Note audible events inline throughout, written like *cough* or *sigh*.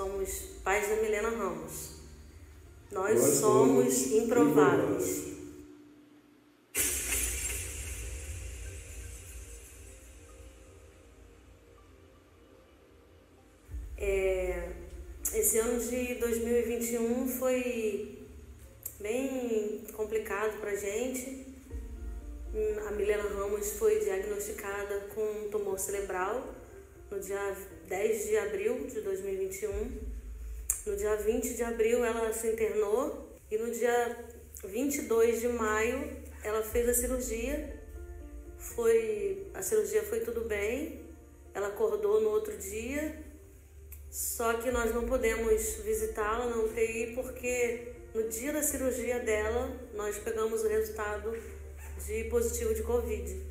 somos pais da Milena Ramos. Nós, Nós somos, somos improváveis. improváveis. É, esse ano de 2021 foi bem complicado para gente. A Milena Ramos foi diagnosticada com um tumor cerebral no dia 10 de abril de 2021. No dia 20 de abril ela se internou e no dia 22 de maio ela fez a cirurgia. Foi a cirurgia foi tudo bem. Ela acordou no outro dia. Só que nós não podemos visitá-la na UTI porque no dia da cirurgia dela nós pegamos o resultado de positivo de Covid.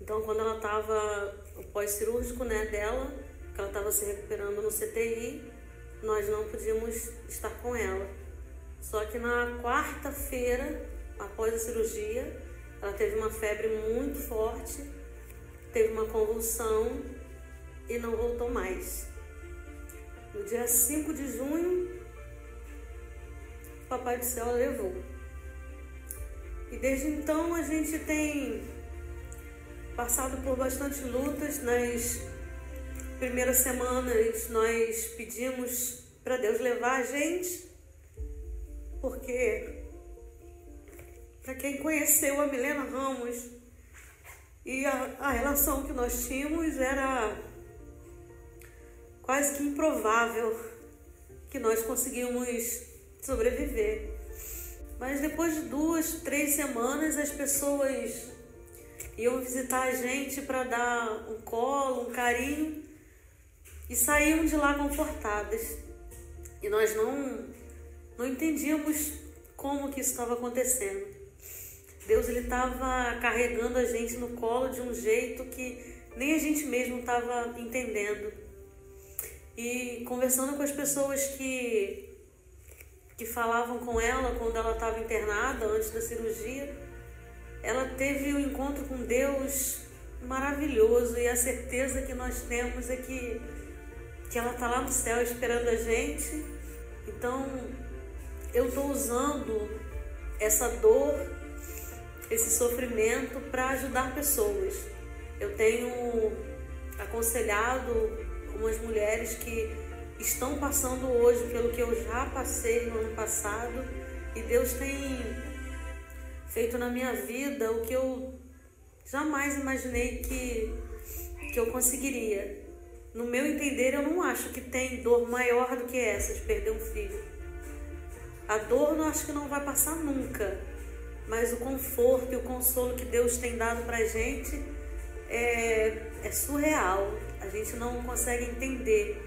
Então, quando ela estava, pós-cirúrgico né, dela, ela estava se recuperando no CTI, nós não podíamos estar com ela. Só que na quarta-feira, após a cirurgia, ela teve uma febre muito forte, teve uma convulsão e não voltou mais. No dia 5 de junho, o Papai do Céu levou. E desde então a gente tem passado por bastante lutas. Nas primeiras semanas nós pedimos para Deus levar a gente, porque para quem conheceu a Milena Ramos e a, a relação que nós tínhamos era quase que improvável que nós conseguimos sobreviver. Mas depois de duas, três semanas, as pessoas iam visitar a gente para dar um colo, um carinho e saíam de lá confortadas. E nós não, não entendíamos como que isso estava acontecendo. Deus ele estava carregando a gente no colo de um jeito que nem a gente mesmo estava entendendo. E conversando com as pessoas que que falavam com ela quando ela estava internada antes da cirurgia, ela teve um encontro com Deus maravilhoso e a certeza que nós temos é que, que ela está lá no céu esperando a gente. Então, eu estou usando essa dor, esse sofrimento para ajudar pessoas. Eu tenho aconselhado umas mulheres que estão passando hoje pelo que eu já passei no ano passado e Deus tem feito na minha vida o que eu jamais imaginei que, que eu conseguiria. No meu entender, eu não acho que tem dor maior do que essa de perder um filho. A dor eu acho que não vai passar nunca, mas o conforto e o consolo que Deus tem dado pra gente é, é surreal. A gente não consegue entender.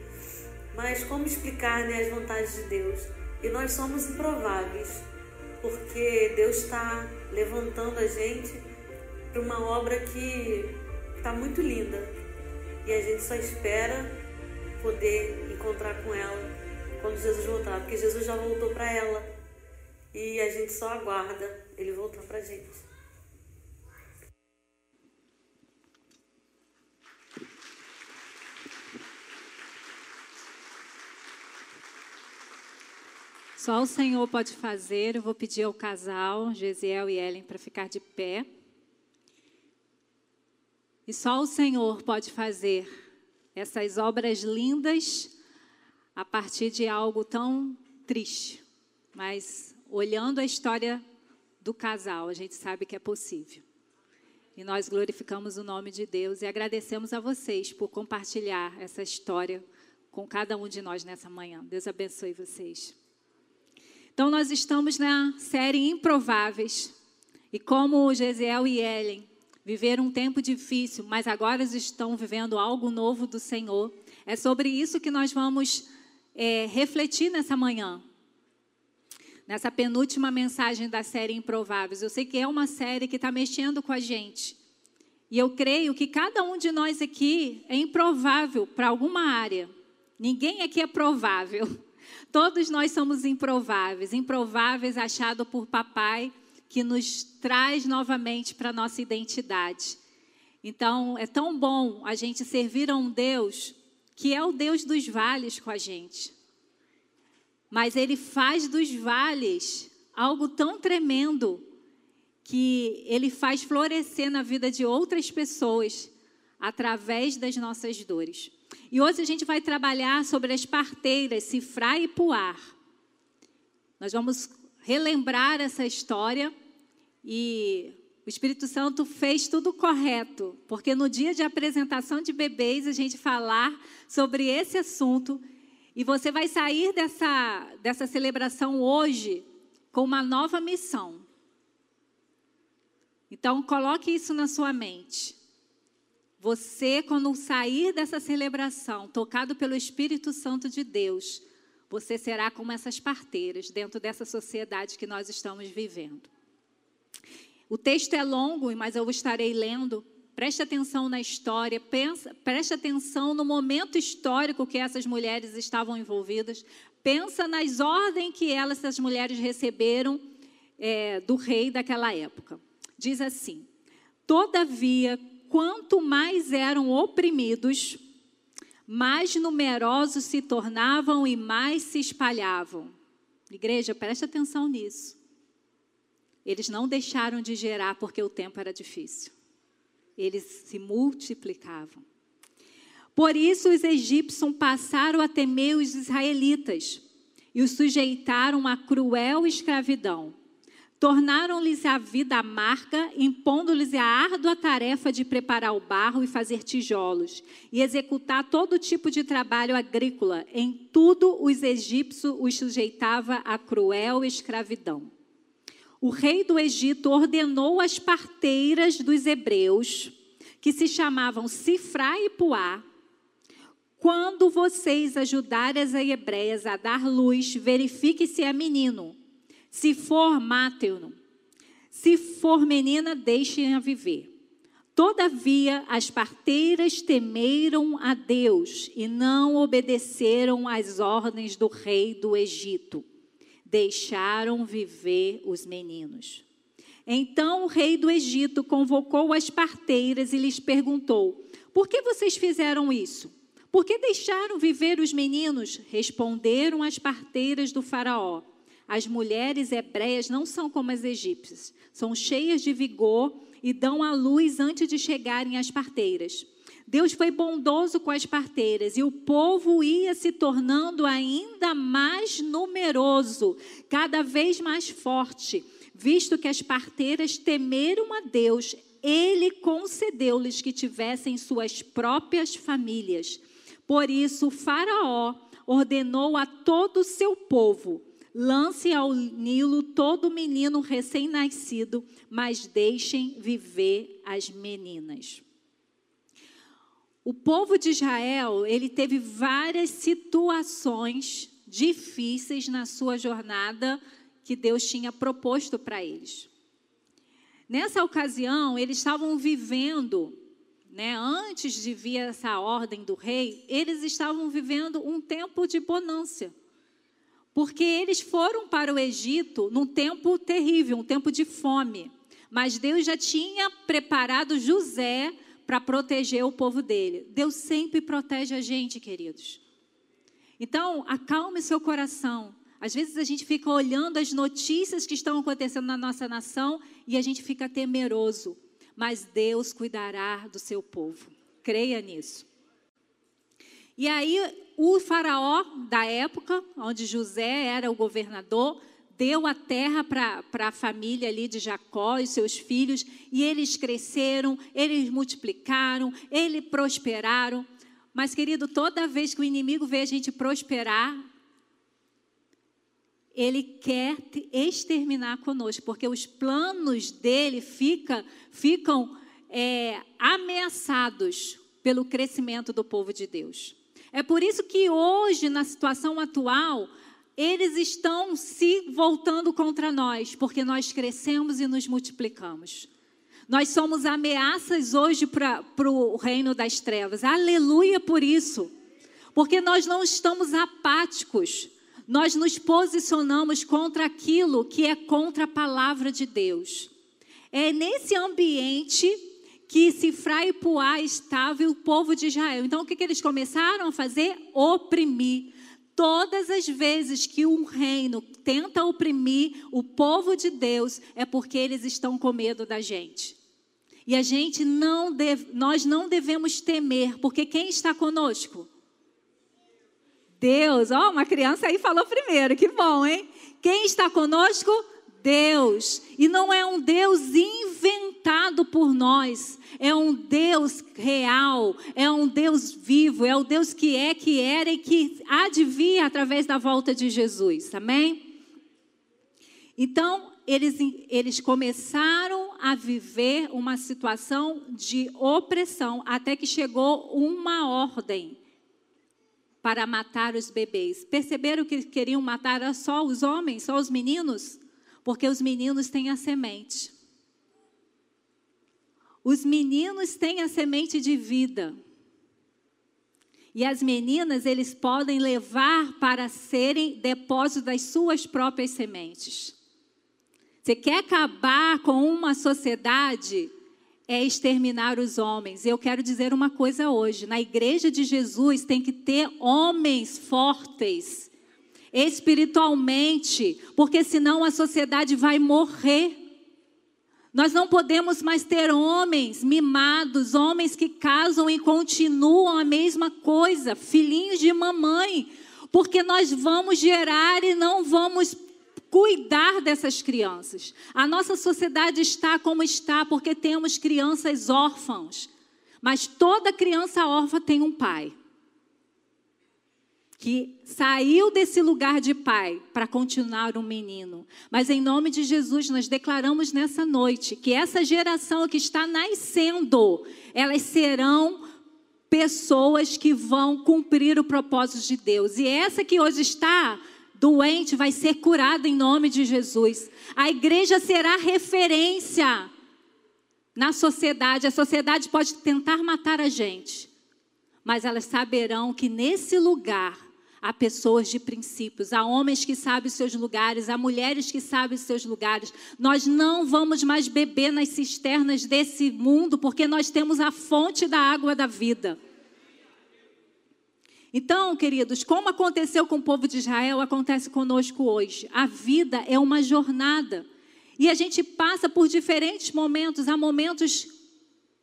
Mas como explicar né, as vontades de Deus? E nós somos improváveis porque Deus está levantando a gente para uma obra que está muito linda e a gente só espera poder encontrar com ela quando Jesus voltar, porque Jesus já voltou para ela e a gente só aguarda ele voltar para a gente. Só o Senhor pode fazer. Eu vou pedir ao casal, Gesiel e Ellen, para ficar de pé. E só o Senhor pode fazer essas obras lindas a partir de algo tão triste. Mas olhando a história do casal, a gente sabe que é possível. E nós glorificamos o nome de Deus e agradecemos a vocês por compartilhar essa história com cada um de nós nessa manhã. Deus abençoe vocês. Então, nós estamos na série Improváveis. E como Gesiel e Ellen viveram um tempo difícil, mas agora estão vivendo algo novo do Senhor, é sobre isso que nós vamos é, refletir nessa manhã. Nessa penúltima mensagem da série Improváveis. Eu sei que é uma série que está mexendo com a gente. E eu creio que cada um de nós aqui é improvável para alguma área. Ninguém aqui é provável. *laughs* Todos nós somos improváveis, improváveis achado por papai que nos traz novamente para a nossa identidade. Então, é tão bom a gente servir a um Deus que é o Deus dos vales com a gente. Mas ele faz dos vales algo tão tremendo que ele faz florescer na vida de outras pessoas através das nossas dores. E hoje a gente vai trabalhar sobre as parteiras, Cifra e Puar. Nós vamos relembrar essa história e o Espírito Santo fez tudo correto, porque no dia de apresentação de bebês a gente falar sobre esse assunto e você vai sair dessa, dessa celebração hoje com uma nova missão. Então, coloque isso na sua mente. Você, quando sair dessa celebração, tocado pelo Espírito Santo de Deus, você será como essas parteiras dentro dessa sociedade que nós estamos vivendo. O texto é longo, mas eu estarei lendo. Preste atenção na história, pensa, preste atenção no momento histórico que essas mulheres estavam envolvidas. Pensa nas ordens que elas, essas mulheres, receberam é, do rei daquela época. Diz assim: Todavia, quanto mais eram oprimidos, mais numerosos se tornavam e mais se espalhavam. Igreja, preste atenção nisso. Eles não deixaram de gerar porque o tempo era difícil. Eles se multiplicavam. Por isso os egípcios passaram a temer os israelitas e os sujeitaram a cruel escravidão Tornaram-lhes a vida amarga, impondo-lhes a árdua tarefa de preparar o barro e fazer tijolos, e executar todo tipo de trabalho agrícola. Em tudo, os egípcios os sujeitava a cruel escravidão. O rei do Egito ordenou às parteiras dos hebreus, que se chamavam Sifra e Puá, quando vocês ajudarem as hebreias a dar luz, verifique se é menino se for, matem-no. Se for menina, deixem-a viver. Todavia, as parteiras temeram a Deus e não obedeceram às ordens do rei do Egito. Deixaram viver os meninos. Então o rei do Egito convocou as parteiras e lhes perguntou: Por que vocês fizeram isso? Por que deixaram viver os meninos? Responderam as parteiras do Faraó. As mulheres hebreias não são como as egípcias, são cheias de vigor e dão à luz antes de chegarem às parteiras. Deus foi bondoso com as parteiras e o povo ia se tornando ainda mais numeroso, cada vez mais forte. Visto que as parteiras temeram a Deus, ele concedeu-lhes que tivessem suas próprias famílias. Por isso, Faraó ordenou a todo o seu povo Lance ao Nilo todo menino recém-nascido, mas deixem viver as meninas. O povo de Israel, ele teve várias situações difíceis na sua jornada que Deus tinha proposto para eles. Nessa ocasião, eles estavam vivendo, né, antes de vir essa ordem do rei, eles estavam vivendo um tempo de bonância. Porque eles foram para o Egito num tempo terrível, um tempo de fome. Mas Deus já tinha preparado José para proteger o povo dele. Deus sempre protege a gente, queridos. Então, acalme seu coração. Às vezes a gente fica olhando as notícias que estão acontecendo na nossa nação e a gente fica temeroso. Mas Deus cuidará do seu povo. Creia nisso. E aí o faraó da época, onde José era o governador, deu a terra para a família ali de Jacó e seus filhos, e eles cresceram, eles multiplicaram, eles prosperaram. Mas, querido, toda vez que o inimigo vê a gente prosperar, ele quer exterminar conosco, porque os planos dele fica, ficam é, ameaçados pelo crescimento do povo de Deus. É por isso que hoje, na situação atual, eles estão se voltando contra nós, porque nós crescemos e nos multiplicamos. Nós somos ameaças hoje para o reino das trevas. Aleluia por isso. Porque nós não estamos apáticos. Nós nos posicionamos contra aquilo que é contra a palavra de Deus. É nesse ambiente que Sifra e Puá estava o povo de Israel. Então, o que, que eles começaram a fazer? Oprimir. Todas as vezes que um reino tenta oprimir o povo de Deus, é porque eles estão com medo da gente. E a gente não deve, nós não devemos temer, porque quem está conosco? Deus. Ó, oh, uma criança aí falou primeiro, que bom, hein? Quem está conosco? Deus. E não é um Deus inventado por nós. É um Deus real, é um Deus vivo, é o Deus que é, que era e que vir através da volta de Jesus. Amém? Então, eles, eles começaram a viver uma situação de opressão, até que chegou uma ordem para matar os bebês. Perceberam que queriam matar só os homens, só os meninos? Porque os meninos têm a semente. Os meninos têm a semente de vida. E as meninas, eles podem levar para serem depósito das suas próprias sementes. Você quer acabar com uma sociedade? É exterminar os homens. Eu quero dizer uma coisa hoje: na igreja de Jesus tem que ter homens fortes, espiritualmente, porque senão a sociedade vai morrer. Nós não podemos mais ter homens mimados, homens que casam e continuam a mesma coisa, filhinhos de mamãe, porque nós vamos gerar e não vamos cuidar dessas crianças. A nossa sociedade está como está porque temos crianças órfãos. Mas toda criança órfã tem um pai. Que saiu desse lugar de pai para continuar um menino. Mas em nome de Jesus, nós declaramos nessa noite que essa geração que está nascendo, elas serão pessoas que vão cumprir o propósito de Deus. E essa que hoje está doente vai ser curado em nome de Jesus. A igreja será referência na sociedade. A sociedade pode tentar matar a gente, mas elas saberão que nesse lugar há pessoas de princípios, há homens que sabem seus lugares, há mulheres que sabem seus lugares. Nós não vamos mais beber nas cisternas desse mundo, porque nós temos a fonte da água da vida. Então, queridos, como aconteceu com o povo de Israel, acontece conosco hoje. A vida é uma jornada. E a gente passa por diferentes momentos, há momentos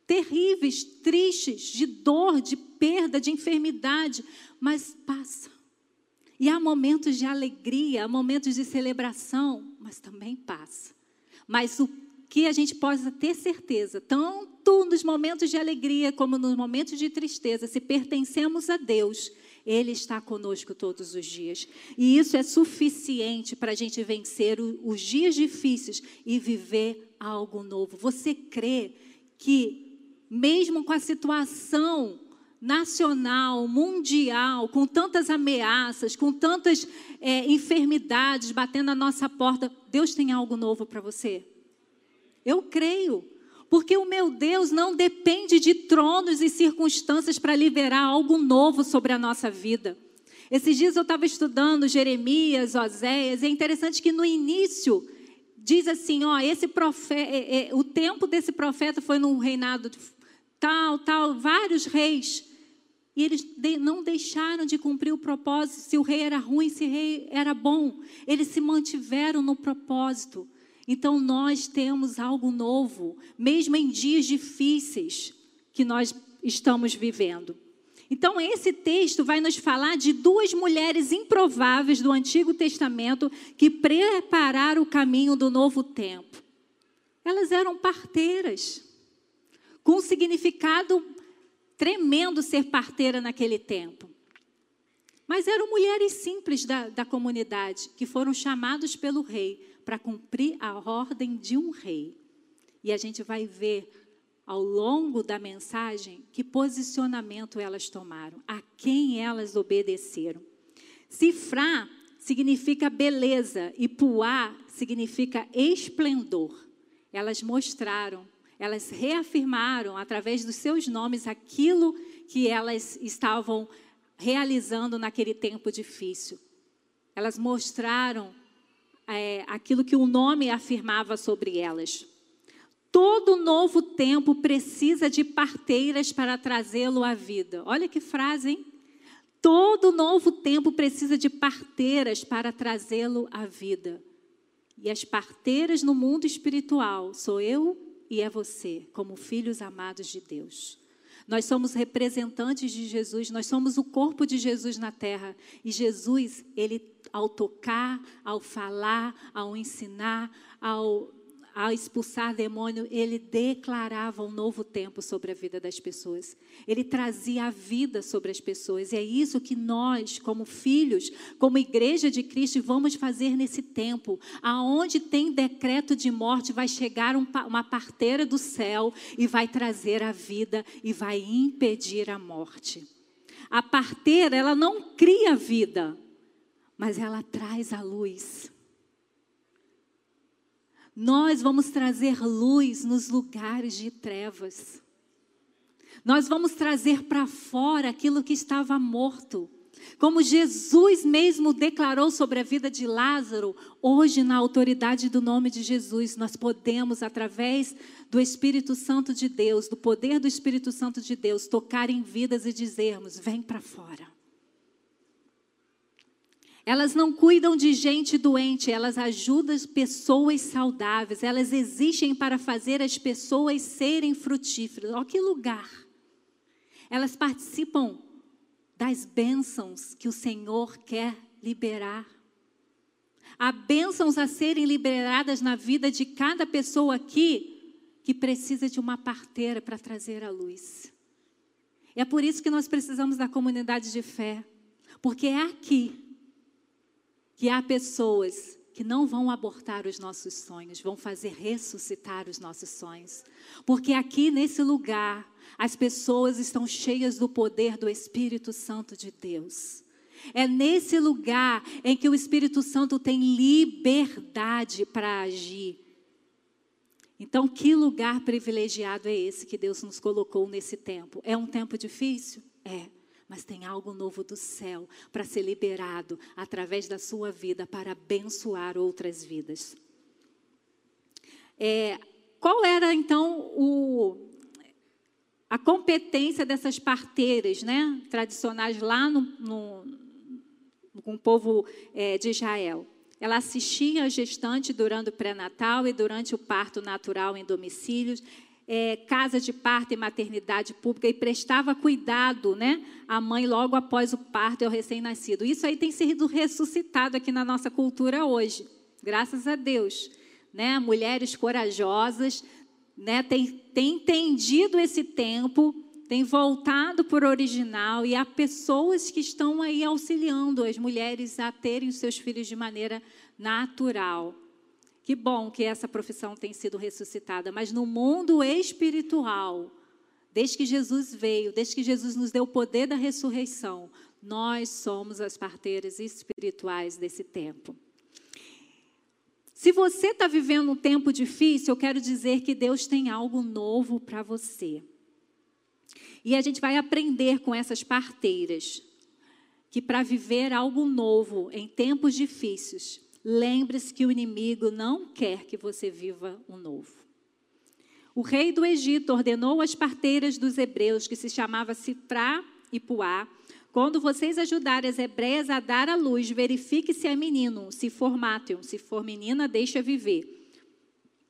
terríveis, tristes, de dor, de perda, de enfermidade, mas passa. E há momentos de alegria, há momentos de celebração, mas também passa. Mas o que a gente possa ter certeza, tanto nos momentos de alegria como nos momentos de tristeza, se pertencemos a Deus, Ele está conosco todos os dias. E isso é suficiente para a gente vencer os dias difíceis e viver algo novo. Você crê que, mesmo com a situação nacional, mundial, com tantas ameaças, com tantas é, enfermidades batendo na nossa porta, Deus tem algo novo para você? Eu creio. Porque o meu Deus não depende de tronos e circunstâncias para liberar algo novo sobre a nossa vida. Esses dias eu estava estudando Jeremias, Oséias, e é interessante que no início diz assim, ó, esse profeta, é, é, o tempo desse profeta foi num reinado tal, tal, vários reis, e eles não deixaram de cumprir o propósito, se o rei era ruim, se o rei era bom, eles se mantiveram no propósito. Então nós temos algo novo, mesmo em dias difíceis que nós estamos vivendo. Então, esse texto vai nos falar de duas mulheres improváveis do Antigo Testamento que prepararam o caminho do novo tempo. Elas eram parteiras, com um significado tremendo ser parteira naquele tempo. Mas eram mulheres simples da, da comunidade que foram chamados pelo rei para cumprir a ordem de um rei. E a gente vai ver ao longo da mensagem que posicionamento elas tomaram, a quem elas obedeceram. Cifrá significa beleza e puá significa esplendor. Elas mostraram, elas reafirmaram através dos seus nomes aquilo que elas estavam realizando naquele tempo difícil. Elas mostraram é, aquilo que o nome afirmava sobre elas. Todo novo tempo precisa de parteiras para trazê-lo à vida. Olha que frase, hein? Todo novo tempo precisa de parteiras para trazê-lo à vida. E as parteiras no mundo espiritual sou eu e é você, como filhos amados de Deus. Nós somos representantes de Jesus, nós somos o corpo de Jesus na terra. E Jesus, ele ao tocar, ao falar, ao ensinar, ao ao expulsar demônio, ele declarava um novo tempo sobre a vida das pessoas. Ele trazia a vida sobre as pessoas. E é isso que nós, como filhos, como igreja de Cristo, vamos fazer nesse tempo. Aonde tem decreto de morte, vai chegar uma parteira do céu e vai trazer a vida e vai impedir a morte. A parteira, ela não cria vida, mas ela traz a luz. Nós vamos trazer luz nos lugares de trevas. Nós vamos trazer para fora aquilo que estava morto. Como Jesus mesmo declarou sobre a vida de Lázaro, hoje, na autoridade do nome de Jesus, nós podemos, através do Espírito Santo de Deus, do poder do Espírito Santo de Deus, tocar em vidas e dizermos: vem para fora. Elas não cuidam de gente doente, elas ajudam pessoas saudáveis, elas existem para fazer as pessoas serem frutíferas. Olha que lugar! Elas participam das bênçãos que o Senhor quer liberar. Há bênçãos a serem liberadas na vida de cada pessoa aqui que precisa de uma parteira para trazer a luz. É por isso que nós precisamos da comunidade de fé, porque é aqui que há pessoas que não vão abortar os nossos sonhos, vão fazer ressuscitar os nossos sonhos. Porque aqui nesse lugar, as pessoas estão cheias do poder do Espírito Santo de Deus. É nesse lugar em que o Espírito Santo tem liberdade para agir. Então, que lugar privilegiado é esse que Deus nos colocou nesse tempo? É um tempo difícil? É mas tem algo novo do céu para ser liberado através da sua vida para abençoar outras vidas. É, qual era então o, a competência dessas parteiras, né, tradicionais lá no, no, com o povo é, de Israel? Ela assistia a gestante durante o pré-natal e durante o parto natural em domicílios é, casa de parto e maternidade pública e prestava cuidado né, à mãe logo após o parto e ao recém-nascido. Isso aí tem sido ressuscitado aqui na nossa cultura hoje, graças a Deus. Né? Mulheres corajosas né, têm, entendido esse tempo, têm voltado para o original e há pessoas que estão aí auxiliando as mulheres a terem os seus filhos de maneira natural. Que bom que essa profissão tem sido ressuscitada, mas no mundo espiritual, desde que Jesus veio, desde que Jesus nos deu o poder da ressurreição, nós somos as parteiras espirituais desse tempo. Se você está vivendo um tempo difícil, eu quero dizer que Deus tem algo novo para você. E a gente vai aprender com essas parteiras que para viver algo novo em tempos difíceis, Lembre-se que o inimigo não quer que você viva o um novo. O rei do Egito ordenou às parteiras dos hebreus, que se chamava Citrá e Puá, quando vocês ajudarem as hebreias a dar à luz, verifique se é menino, se for mátium, se for menina, deixa viver.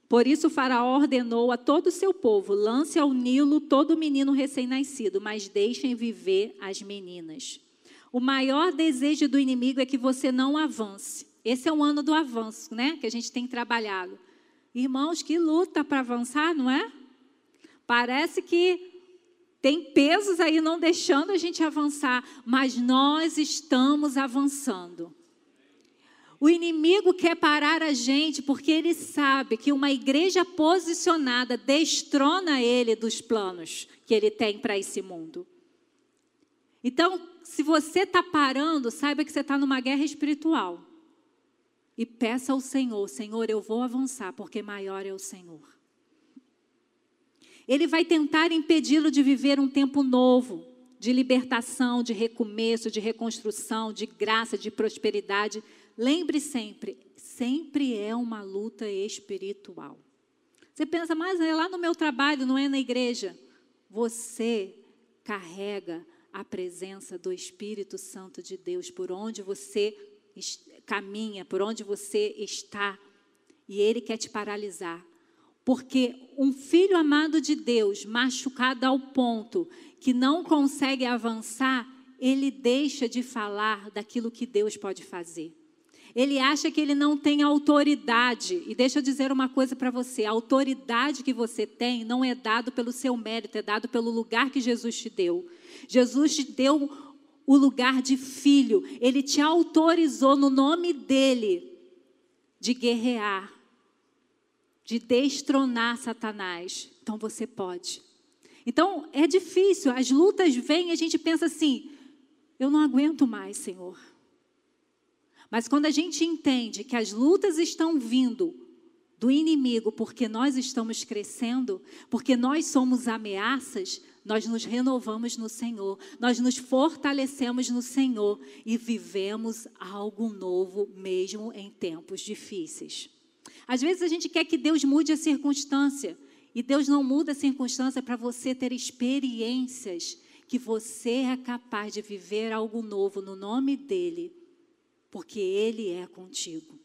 Por isso o faraó ordenou a todo o seu povo, lance ao Nilo todo menino recém-nascido, mas deixem viver as meninas. O maior desejo do inimigo é que você não avance. Esse é o ano do avanço, né? Que a gente tem trabalhado. Irmãos, que luta para avançar, não é? Parece que tem pesos aí não deixando a gente avançar, mas nós estamos avançando. O inimigo quer parar a gente porque ele sabe que uma igreja posicionada destrona ele dos planos que ele tem para esse mundo. Então, se você está parando, saiba que você está numa guerra espiritual e peça ao Senhor: Senhor, eu vou avançar, porque maior é o Senhor. Ele vai tentar impedi-lo de viver um tempo novo, de libertação, de recomeço, de reconstrução, de graça, de prosperidade. Lembre sempre, sempre é uma luta espiritual. Você pensa, mas é lá no meu trabalho, não é na igreja. Você carrega a presença do Espírito Santo de Deus por onde você caminha, por onde você está, e ele quer te paralisar. Porque um filho amado de Deus, machucado ao ponto que não consegue avançar, ele deixa de falar daquilo que Deus pode fazer. Ele acha que ele não tem autoridade. E deixa eu dizer uma coisa para você: a autoridade que você tem não é dado pelo seu mérito, é dado pelo lugar que Jesus te deu. Jesus te deu o lugar de filho. Ele te autorizou no nome dele de guerrear, de destronar Satanás. Então você pode. Então é difícil, as lutas vêm e a gente pensa assim: eu não aguento mais, Senhor. Mas quando a gente entende que as lutas estão vindo do inimigo porque nós estamos crescendo, porque nós somos ameaças, nós nos renovamos no Senhor, nós nos fortalecemos no Senhor e vivemos algo novo mesmo em tempos difíceis. Às vezes a gente quer que Deus mude a circunstância, e Deus não muda a circunstância para você ter experiências que você é capaz de viver algo novo no nome dEle, porque Ele é contigo.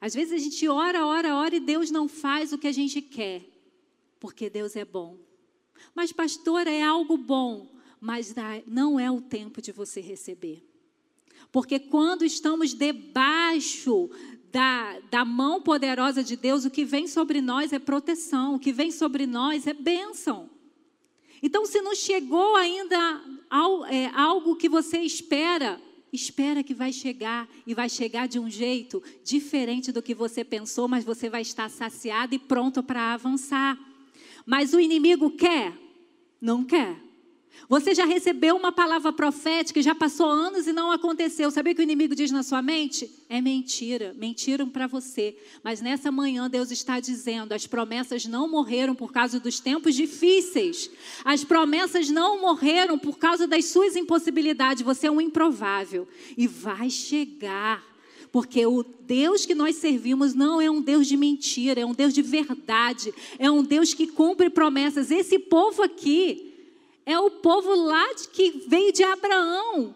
Às vezes a gente ora, ora, ora e Deus não faz o que a gente quer, porque Deus é bom. Mas, pastor, é algo bom, mas não é o tempo de você receber. Porque quando estamos debaixo da, da mão poderosa de Deus, o que vem sobre nós é proteção, o que vem sobre nós é bênção. Então, se não chegou ainda ao, é, algo que você espera, espera que vai chegar e vai chegar de um jeito diferente do que você pensou, mas você vai estar saciado e pronto para avançar. Mas o inimigo quer? Não quer. Você já recebeu uma palavra profética, já passou anos e não aconteceu. Sabe o que o inimigo diz na sua mente? É mentira, mentiram para você. Mas nessa manhã Deus está dizendo: as promessas não morreram por causa dos tempos difíceis. As promessas não morreram por causa das suas impossibilidades. Você é um improvável e vai chegar. Porque o Deus que nós servimos não é um Deus de mentira, é um Deus de verdade, é um Deus que cumpre promessas. Esse povo aqui, é o povo lá de, que veio de Abraão,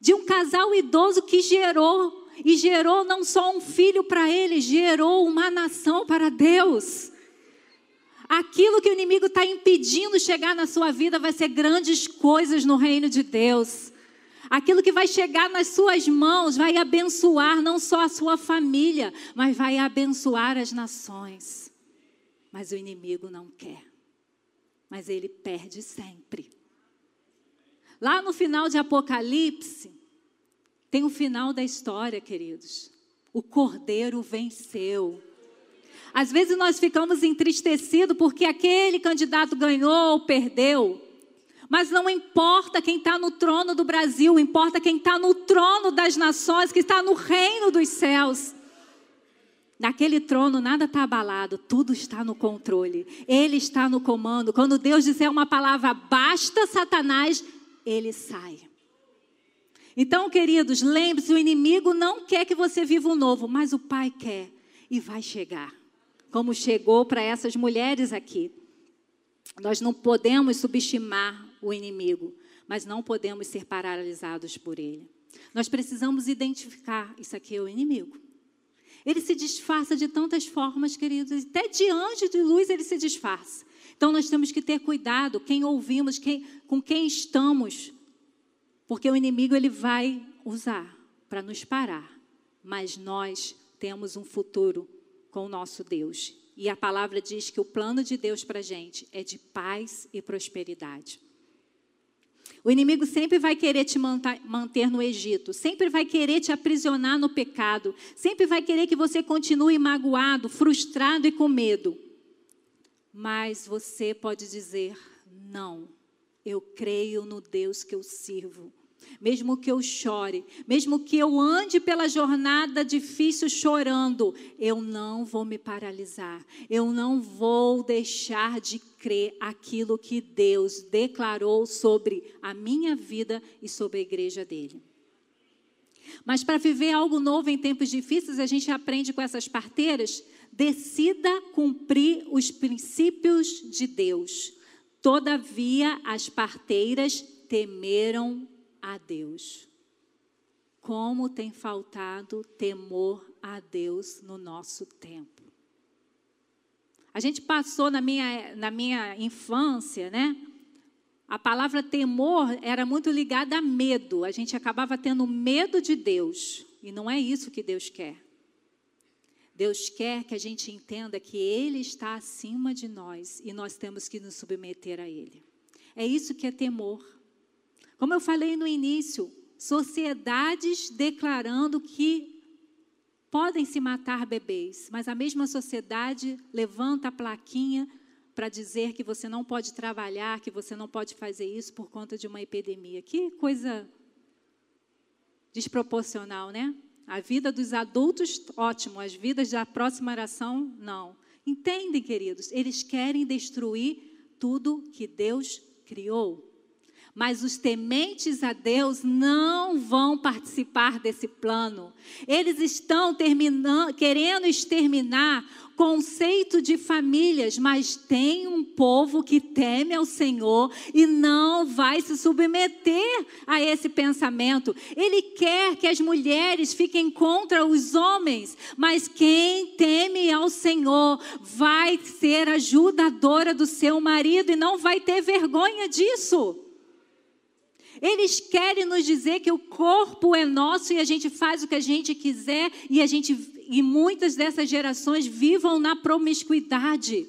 de um casal idoso que gerou, e gerou não só um filho para ele, gerou uma nação para Deus. Aquilo que o inimigo está impedindo chegar na sua vida vai ser grandes coisas no reino de Deus. Aquilo que vai chegar nas suas mãos vai abençoar não só a sua família, mas vai abençoar as nações. Mas o inimigo não quer mas ele perde sempre. Lá no final de Apocalipse, tem o final da história, queridos. O cordeiro venceu. Às vezes nós ficamos entristecidos porque aquele candidato ganhou ou perdeu. Mas não importa quem está no trono do Brasil, importa quem está no trono das nações, que está no reino dos céus. Naquele trono nada está abalado, tudo está no controle. Ele está no comando. Quando Deus disser uma palavra, basta Satanás, ele sai. Então, queridos, lembre-se: o inimigo não quer que você viva o novo, mas o Pai quer e vai chegar. Como chegou para essas mulheres aqui. Nós não podemos subestimar o inimigo, mas não podemos ser paralisados por ele. Nós precisamos identificar: isso aqui é o inimigo. Ele se disfarça de tantas formas, queridos, até diante de luz ele se disfarça. Então nós temos que ter cuidado quem ouvimos, quem, com quem estamos, porque o inimigo ele vai usar para nos parar, mas nós temos um futuro com o nosso Deus. E a palavra diz que o plano de Deus para a gente é de paz e prosperidade. O inimigo sempre vai querer te manter no Egito, sempre vai querer te aprisionar no pecado, sempre vai querer que você continue magoado, frustrado e com medo. Mas você pode dizer: não, eu creio no Deus que eu sirvo mesmo que eu chore, mesmo que eu ande pela jornada difícil chorando, eu não vou me paralisar, eu não vou deixar de crer aquilo que Deus declarou sobre a minha vida e sobre a igreja dele. Mas para viver algo novo em tempos difíceis, a gente aprende com essas parteiras, decida cumprir os princípios de Deus. Todavia, as parteiras temeram a Deus. Como tem faltado temor a Deus no nosso tempo. A gente passou na minha, na minha infância, né? A palavra temor era muito ligada a medo. A gente acabava tendo medo de Deus. E não é isso que Deus quer. Deus quer que a gente entenda que Ele está acima de nós e nós temos que nos submeter a Ele. É isso que é temor. Como eu falei no início, sociedades declarando que podem se matar bebês, mas a mesma sociedade levanta a plaquinha para dizer que você não pode trabalhar, que você não pode fazer isso por conta de uma epidemia. Que coisa desproporcional, né? A vida dos adultos, ótimo, as vidas da próxima geração, não. Entendem, queridos? Eles querem destruir tudo que Deus criou. Mas os tementes a Deus não vão participar desse plano. Eles estão querendo exterminar conceito de famílias, mas tem um povo que teme ao Senhor e não vai se submeter a esse pensamento. Ele quer que as mulheres fiquem contra os homens, mas quem teme ao Senhor vai ser ajudadora do seu marido e não vai ter vergonha disso. Eles querem nos dizer que o corpo é nosso e a gente faz o que a gente quiser e a gente e muitas dessas gerações vivam na promiscuidade.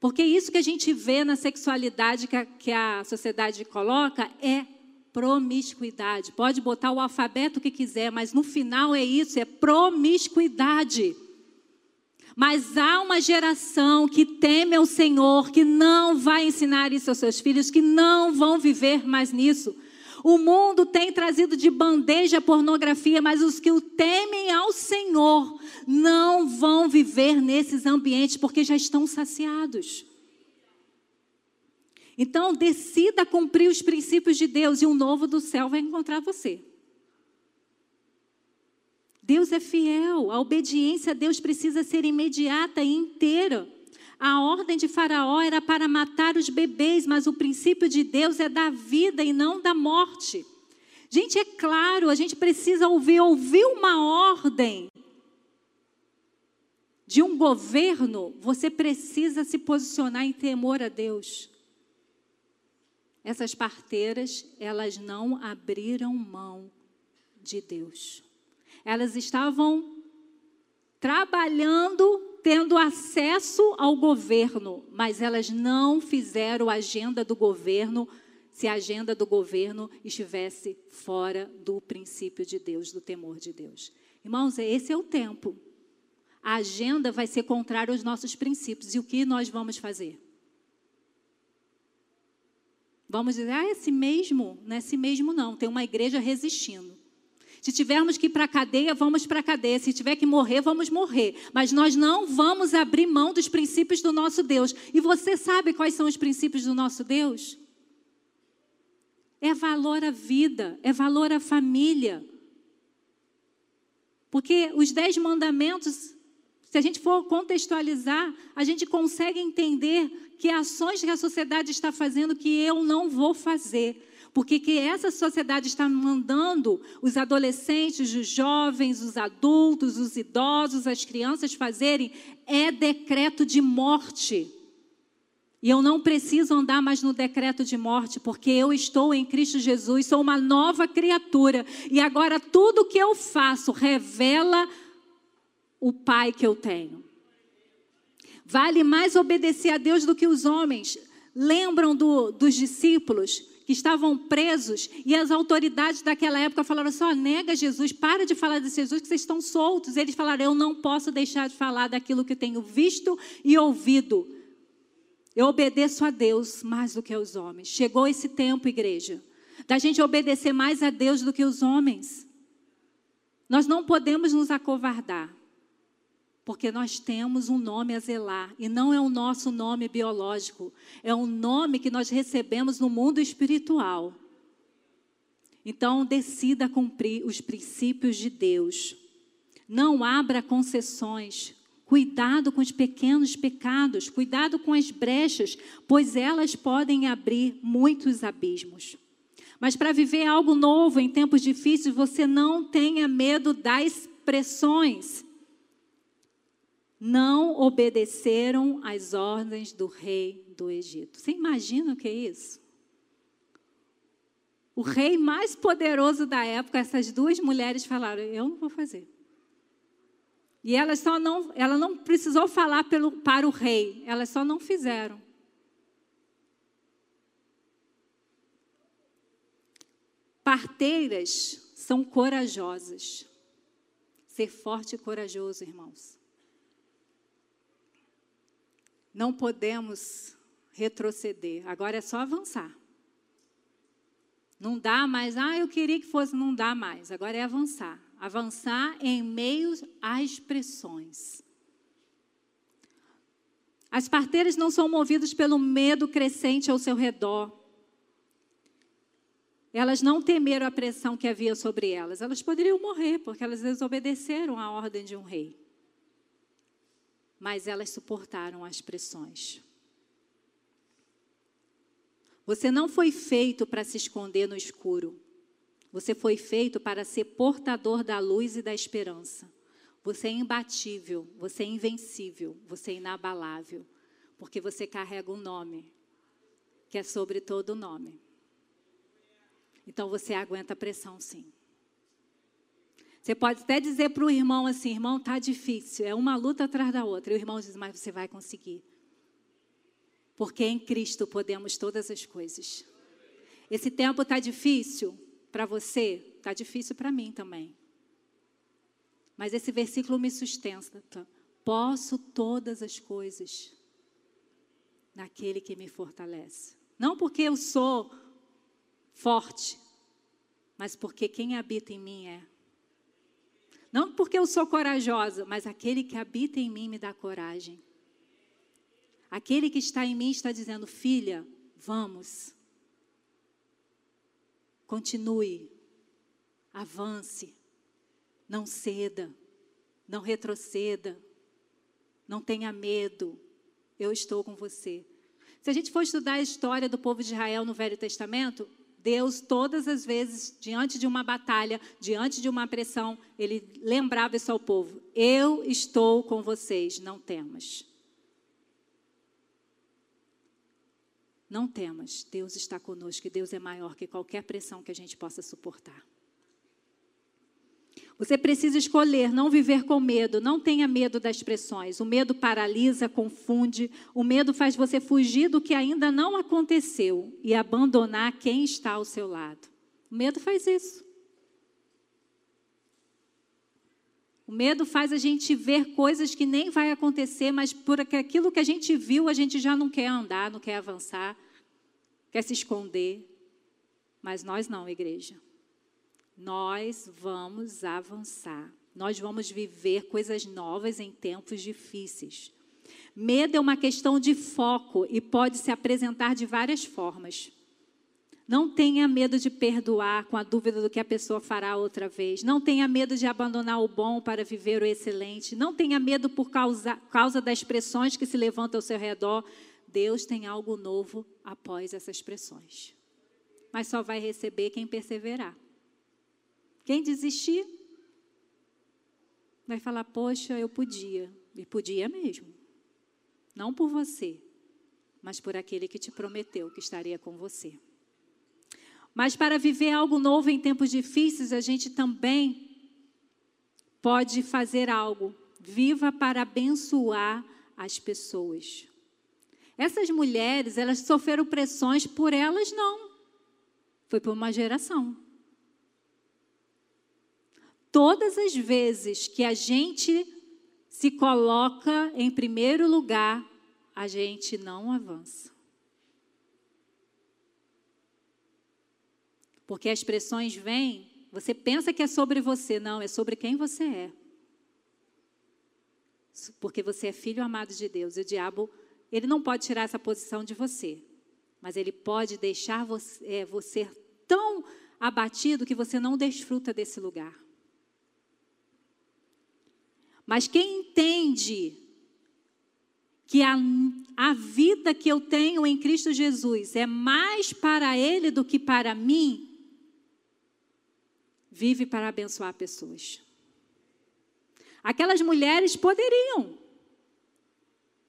Porque isso que a gente vê na sexualidade que a, que a sociedade coloca é promiscuidade. Pode botar o alfabeto que quiser, mas no final é isso, é promiscuidade. Mas há uma geração que teme ao Senhor, que não vai ensinar isso aos seus filhos, que não vão viver mais nisso. O mundo tem trazido de bandeja a pornografia, mas os que o temem ao Senhor não vão viver nesses ambientes porque já estão saciados. Então, decida cumprir os princípios de Deus e o novo do céu vai encontrar você. Deus é fiel, a obediência a Deus precisa ser imediata e inteira. A ordem de Faraó era para matar os bebês, mas o princípio de Deus é da vida e não da morte. Gente, é claro, a gente precisa ouvir, ouvir uma ordem de um governo, você precisa se posicionar em temor a Deus. Essas parteiras, elas não abriram mão de Deus elas estavam trabalhando, tendo acesso ao governo, mas elas não fizeram a agenda do governo se a agenda do governo estivesse fora do princípio de Deus, do temor de Deus. Irmãos, esse é o tempo. A agenda vai ser contrária aos nossos princípios. E o que nós vamos fazer? Vamos dizer, ah, esse mesmo, não é esse mesmo não, tem uma igreja resistindo. Se tivermos que ir para a cadeia, vamos para a cadeia. Se tiver que morrer, vamos morrer. Mas nós não vamos abrir mão dos princípios do nosso Deus. E você sabe quais são os princípios do nosso Deus? É valor à vida, é valor à família. Porque os dez mandamentos, se a gente for contextualizar, a gente consegue entender que ações que a sociedade está fazendo que eu não vou fazer. Porque que essa sociedade está mandando os adolescentes, os jovens, os adultos, os idosos, as crianças fazerem é decreto de morte. E eu não preciso andar mais no decreto de morte, porque eu estou em Cristo Jesus, sou uma nova criatura. E agora tudo que eu faço revela o Pai que eu tenho. Vale mais obedecer a Deus do que os homens. Lembram do, dos discípulos? Que estavam presos e as autoridades daquela época falaram assim: oh, nega Jesus, para de falar de Jesus, que vocês estão soltos. Eles falaram: eu não posso deixar de falar daquilo que tenho visto e ouvido. Eu obedeço a Deus mais do que aos homens. Chegou esse tempo, igreja, da gente obedecer mais a Deus do que os homens. Nós não podemos nos acovardar porque nós temos um nome a zelar e não é o nosso nome biológico, é um nome que nós recebemos no mundo espiritual. Então, decida cumprir os princípios de Deus. Não abra concessões. Cuidado com os pequenos pecados, cuidado com as brechas, pois elas podem abrir muitos abismos. Mas para viver algo novo em tempos difíceis, você não tenha medo das pressões. Não obedeceram às ordens do rei do Egito. Você imagina o que é isso? O rei mais poderoso da época, essas duas mulheres falaram: Eu não vou fazer. E elas só não, ela não precisou falar pelo, para o rei, elas só não fizeram. Parteiras são corajosas. Ser forte e corajoso, irmãos. Não podemos retroceder, agora é só avançar. Não dá mais, ah, eu queria que fosse, não dá mais, agora é avançar. Avançar em meio às pressões. As parteiras não são movidas pelo medo crescente ao seu redor. Elas não temeram a pressão que havia sobre elas. Elas poderiam morrer, porque elas desobedeceram à ordem de um rei. Mas elas suportaram as pressões. Você não foi feito para se esconder no escuro. Você foi feito para ser portador da luz e da esperança. Você é imbatível, você é invencível, você é inabalável, porque você carrega um nome que é sobre todo nome. Então você aguenta a pressão, sim. Você pode até dizer para o irmão assim: irmão, está difícil, é uma luta atrás da outra. E o irmão diz: mas você vai conseguir. Porque em Cristo podemos todas as coisas. Esse tempo está difícil para você, está difícil para mim também. Mas esse versículo me sustenta. Posso todas as coisas naquele que me fortalece. Não porque eu sou forte, mas porque quem habita em mim é. Não porque eu sou corajosa, mas aquele que habita em mim me dá coragem. Aquele que está em mim está dizendo: filha, vamos. Continue, avance, não ceda, não retroceda, não tenha medo, eu estou com você. Se a gente for estudar a história do povo de Israel no Velho Testamento, Deus, todas as vezes, diante de uma batalha, diante de uma pressão, ele lembrava isso ao povo: Eu estou com vocês, não temas. Não temas, Deus está conosco e Deus é maior que qualquer pressão que a gente possa suportar. Você precisa escolher não viver com medo, não tenha medo das pressões. O medo paralisa, confunde, o medo faz você fugir do que ainda não aconteceu e abandonar quem está ao seu lado. O medo faz isso. O medo faz a gente ver coisas que nem vai acontecer, mas por aquilo que a gente viu, a gente já não quer andar, não quer avançar, quer se esconder. Mas nós não, igreja nós vamos avançar. Nós vamos viver coisas novas em tempos difíceis. Medo é uma questão de foco e pode se apresentar de várias formas. Não tenha medo de perdoar com a dúvida do que a pessoa fará outra vez. Não tenha medo de abandonar o bom para viver o excelente. Não tenha medo por causa, causa das pressões que se levantam ao seu redor. Deus tem algo novo após essas pressões. Mas só vai receber quem perseverar. Quem desistir vai falar: Poxa, eu podia. E podia mesmo. Não por você, mas por aquele que te prometeu que estaria com você. Mas para viver algo novo em tempos difíceis, a gente também pode fazer algo. Viva para abençoar as pessoas. Essas mulheres, elas sofreram pressões por elas não. Foi por uma geração todas as vezes que a gente se coloca em primeiro lugar, a gente não avança. Porque as pressões vêm, você pensa que é sobre você, não, é sobre quem você é. Porque você é filho amado de Deus. E o diabo, ele não pode tirar essa posição de você, mas ele pode deixar você, é, você tão abatido que você não desfruta desse lugar. Mas quem entende que a, a vida que eu tenho em Cristo Jesus é mais para Ele do que para mim, vive para abençoar pessoas. Aquelas mulheres poderiam.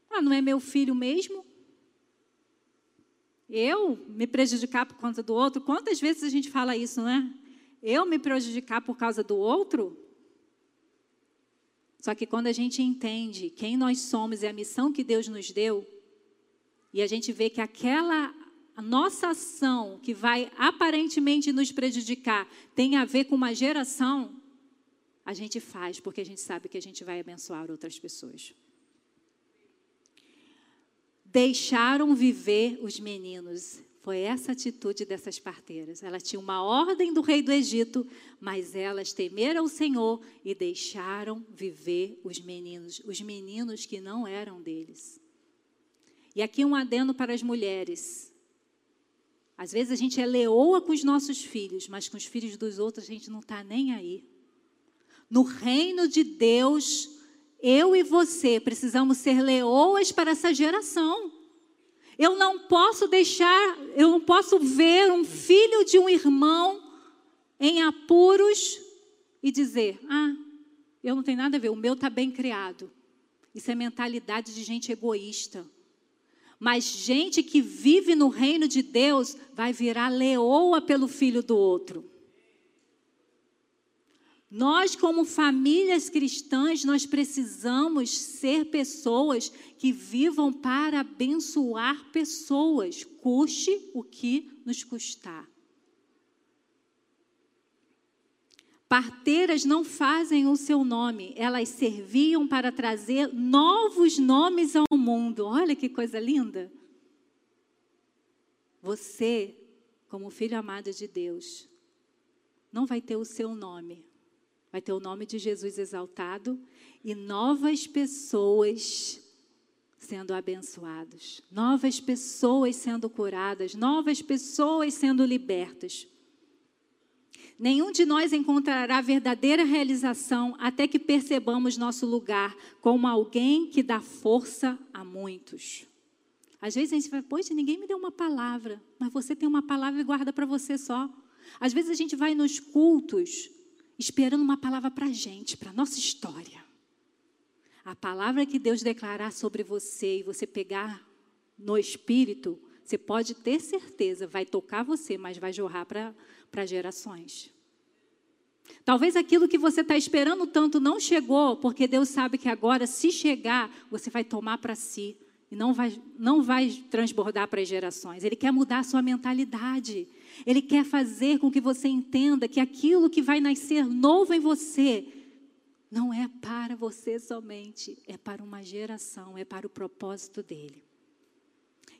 Ah, não é meu filho mesmo? Eu me prejudicar por conta do outro? Quantas vezes a gente fala isso, não é? Eu me prejudicar por causa do outro? Só que quando a gente entende quem nós somos e a missão que Deus nos deu, e a gente vê que aquela nossa ação que vai aparentemente nos prejudicar tem a ver com uma geração, a gente faz porque a gente sabe que a gente vai abençoar outras pessoas. Deixaram viver os meninos. Foi essa atitude dessas parteiras. Elas tinham uma ordem do rei do Egito, mas elas temeram o Senhor e deixaram viver os meninos, os meninos que não eram deles. E aqui um adendo para as mulheres. Às vezes a gente é leoa com os nossos filhos, mas com os filhos dos outros a gente não está nem aí. No reino de Deus, eu e você precisamos ser leoas para essa geração. Eu não posso deixar, eu não posso ver um filho de um irmão em apuros e dizer: ah, eu não tenho nada a ver, o meu está bem criado. Isso é mentalidade de gente egoísta. Mas gente que vive no reino de Deus vai virar leoa pelo filho do outro. Nós, como famílias cristãs, nós precisamos ser pessoas que vivam para abençoar pessoas, custe o que nos custar. Parteiras não fazem o seu nome, elas serviam para trazer novos nomes ao mundo. Olha que coisa linda. Você, como filho amado de Deus, não vai ter o seu nome, vai ter o nome de Jesus exaltado e novas pessoas sendo abençoadas, novas pessoas sendo curadas, novas pessoas sendo libertas. Nenhum de nós encontrará verdadeira realização até que percebamos nosso lugar como alguém que dá força a muitos. Às vezes a gente vai, poxa, ninguém me deu uma palavra, mas você tem uma palavra e guarda para você só. Às vezes a gente vai nos cultos esperando uma palavra para a gente, para a nossa história. A palavra que Deus declarar sobre você e você pegar no espírito, você pode ter certeza, vai tocar você, mas vai jorrar para gerações. Talvez aquilo que você está esperando tanto não chegou, porque Deus sabe que agora, se chegar, você vai tomar para si e não vai, não vai transbordar para as gerações. Ele quer mudar a sua mentalidade. Ele quer fazer com que você entenda que aquilo que vai nascer novo em você não é para você somente, é para uma geração, é para o propósito dele.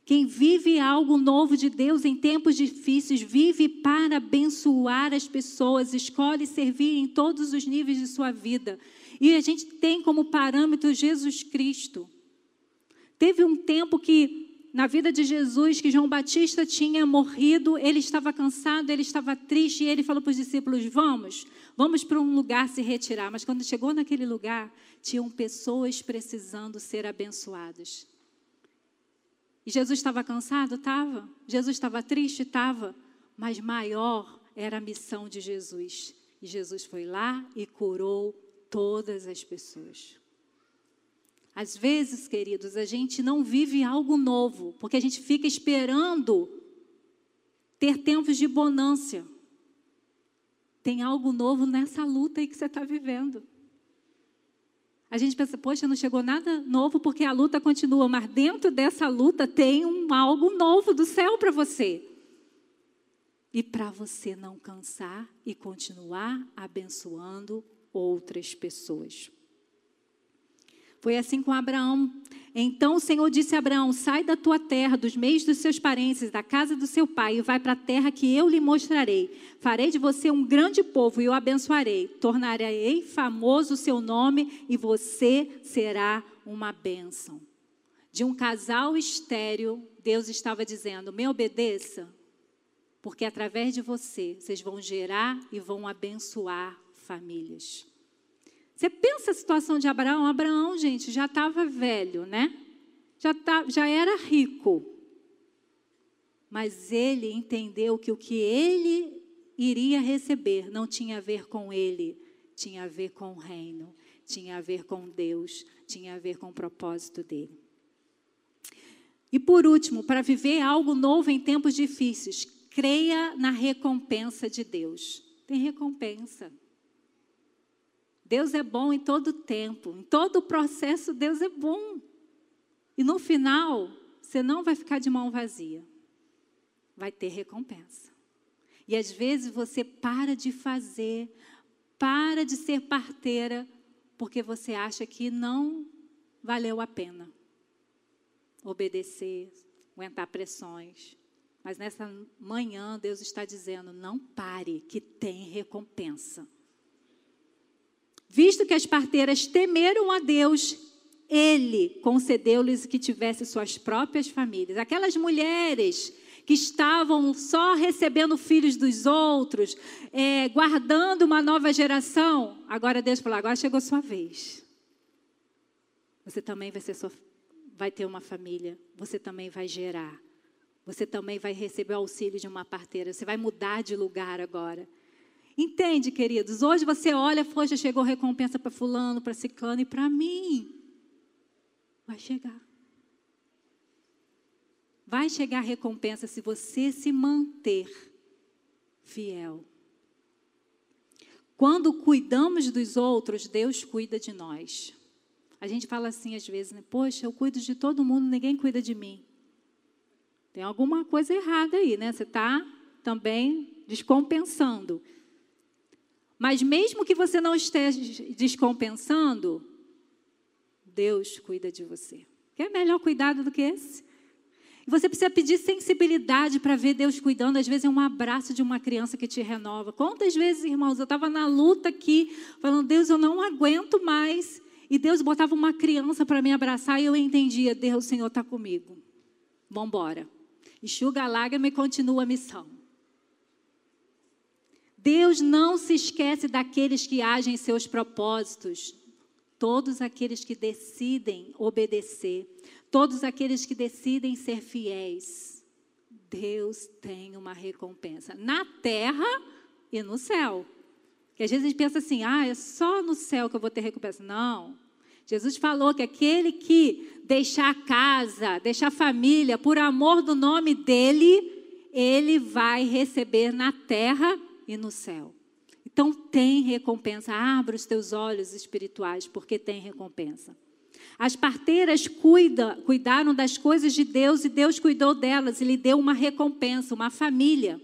Quem vive algo novo de Deus em tempos difíceis, vive para abençoar as pessoas, escolhe servir em todos os níveis de sua vida. E a gente tem como parâmetro Jesus Cristo. Teve um tempo que na vida de Jesus que João Batista tinha morrido, ele estava cansado, ele estava triste, e ele falou para os discípulos: Vamos, vamos para um lugar se retirar. Mas quando chegou naquele lugar, tinham pessoas precisando ser abençoadas. E Jesus estava cansado? Estava. Jesus estava triste? Estava. Mas maior era a missão de Jesus. E Jesus foi lá e curou todas as pessoas. Às vezes, queridos, a gente não vive algo novo, porque a gente fica esperando ter tempos de bonância. Tem algo novo nessa luta aí que você está vivendo. A gente pensa, poxa, não chegou nada novo porque a luta continua, mas dentro dessa luta tem um algo novo do céu para você. E para você não cansar e continuar abençoando outras pessoas. Foi assim com Abraão. Então o Senhor disse a Abraão: Sai da tua terra, dos meios dos seus parentes, da casa do seu pai, e vai para a terra que eu lhe mostrarei. Farei de você um grande povo e o abençoarei. Tornarei famoso o seu nome e você será uma bênção. De um casal estéreo, Deus estava dizendo: Me obedeça. Porque através de você, vocês vão gerar e vão abençoar famílias. Você pensa a situação de Abraão? Abraão, gente, já estava velho, né? Já, tá, já era rico. Mas ele entendeu que o que ele iria receber não tinha a ver com ele, tinha a ver com o reino, tinha a ver com Deus, tinha a ver com o propósito dele. E por último, para viver algo novo em tempos difíceis, creia na recompensa de Deus. Tem recompensa. Deus é bom em todo tempo, em todo o processo, Deus é bom. E no final, você não vai ficar de mão vazia, vai ter recompensa. E às vezes você para de fazer, para de ser parteira, porque você acha que não valeu a pena obedecer, aguentar pressões. Mas nessa manhã, Deus está dizendo: não pare, que tem recompensa. Visto que as parteiras temeram a Deus, ele concedeu-lhes que tivesse suas próprias famílias. Aquelas mulheres que estavam só recebendo filhos dos outros, é, guardando uma nova geração, agora Deus falou: agora chegou sua vez. Você também vai, sua, vai ter uma família, você também vai gerar, você também vai receber o auxílio de uma parteira, você vai mudar de lugar agora. Entende, queridos? Hoje você olha, poxa, chegou recompensa para fulano, para ciclano e para mim. Vai chegar. Vai chegar recompensa se você se manter fiel. Quando cuidamos dos outros, Deus cuida de nós. A gente fala assim às vezes, né? Poxa, eu cuido de todo mundo, ninguém cuida de mim. Tem alguma coisa errada aí, né? Você está também descompensando. Mas mesmo que você não esteja descompensando, Deus cuida de você. Quer melhor cuidado do que esse? E você precisa pedir sensibilidade para ver Deus cuidando. Às vezes é um abraço de uma criança que te renova. Quantas vezes, irmãos, eu estava na luta aqui, falando, Deus, eu não aguento mais. E Deus botava uma criança para me abraçar e eu entendia, Deus, o Senhor está comigo. Vamos embora. Enxuga a lágrima e continua a missão. Deus não se esquece daqueles que agem em seus propósitos, todos aqueles que decidem obedecer, todos aqueles que decidem ser fiéis. Deus tem uma recompensa na terra e no céu. Que às vezes a gente pensa assim, ah, é só no céu que eu vou ter recompensa. Não. Jesus falou que aquele que deixar a casa, deixar a família, por amor do nome dele, ele vai receber na terra e no céu. Então tem recompensa. Abra os teus olhos espirituais, porque tem recompensa. As parteiras cuida, cuidaram das coisas de Deus e Deus cuidou delas e lhe deu uma recompensa, uma família.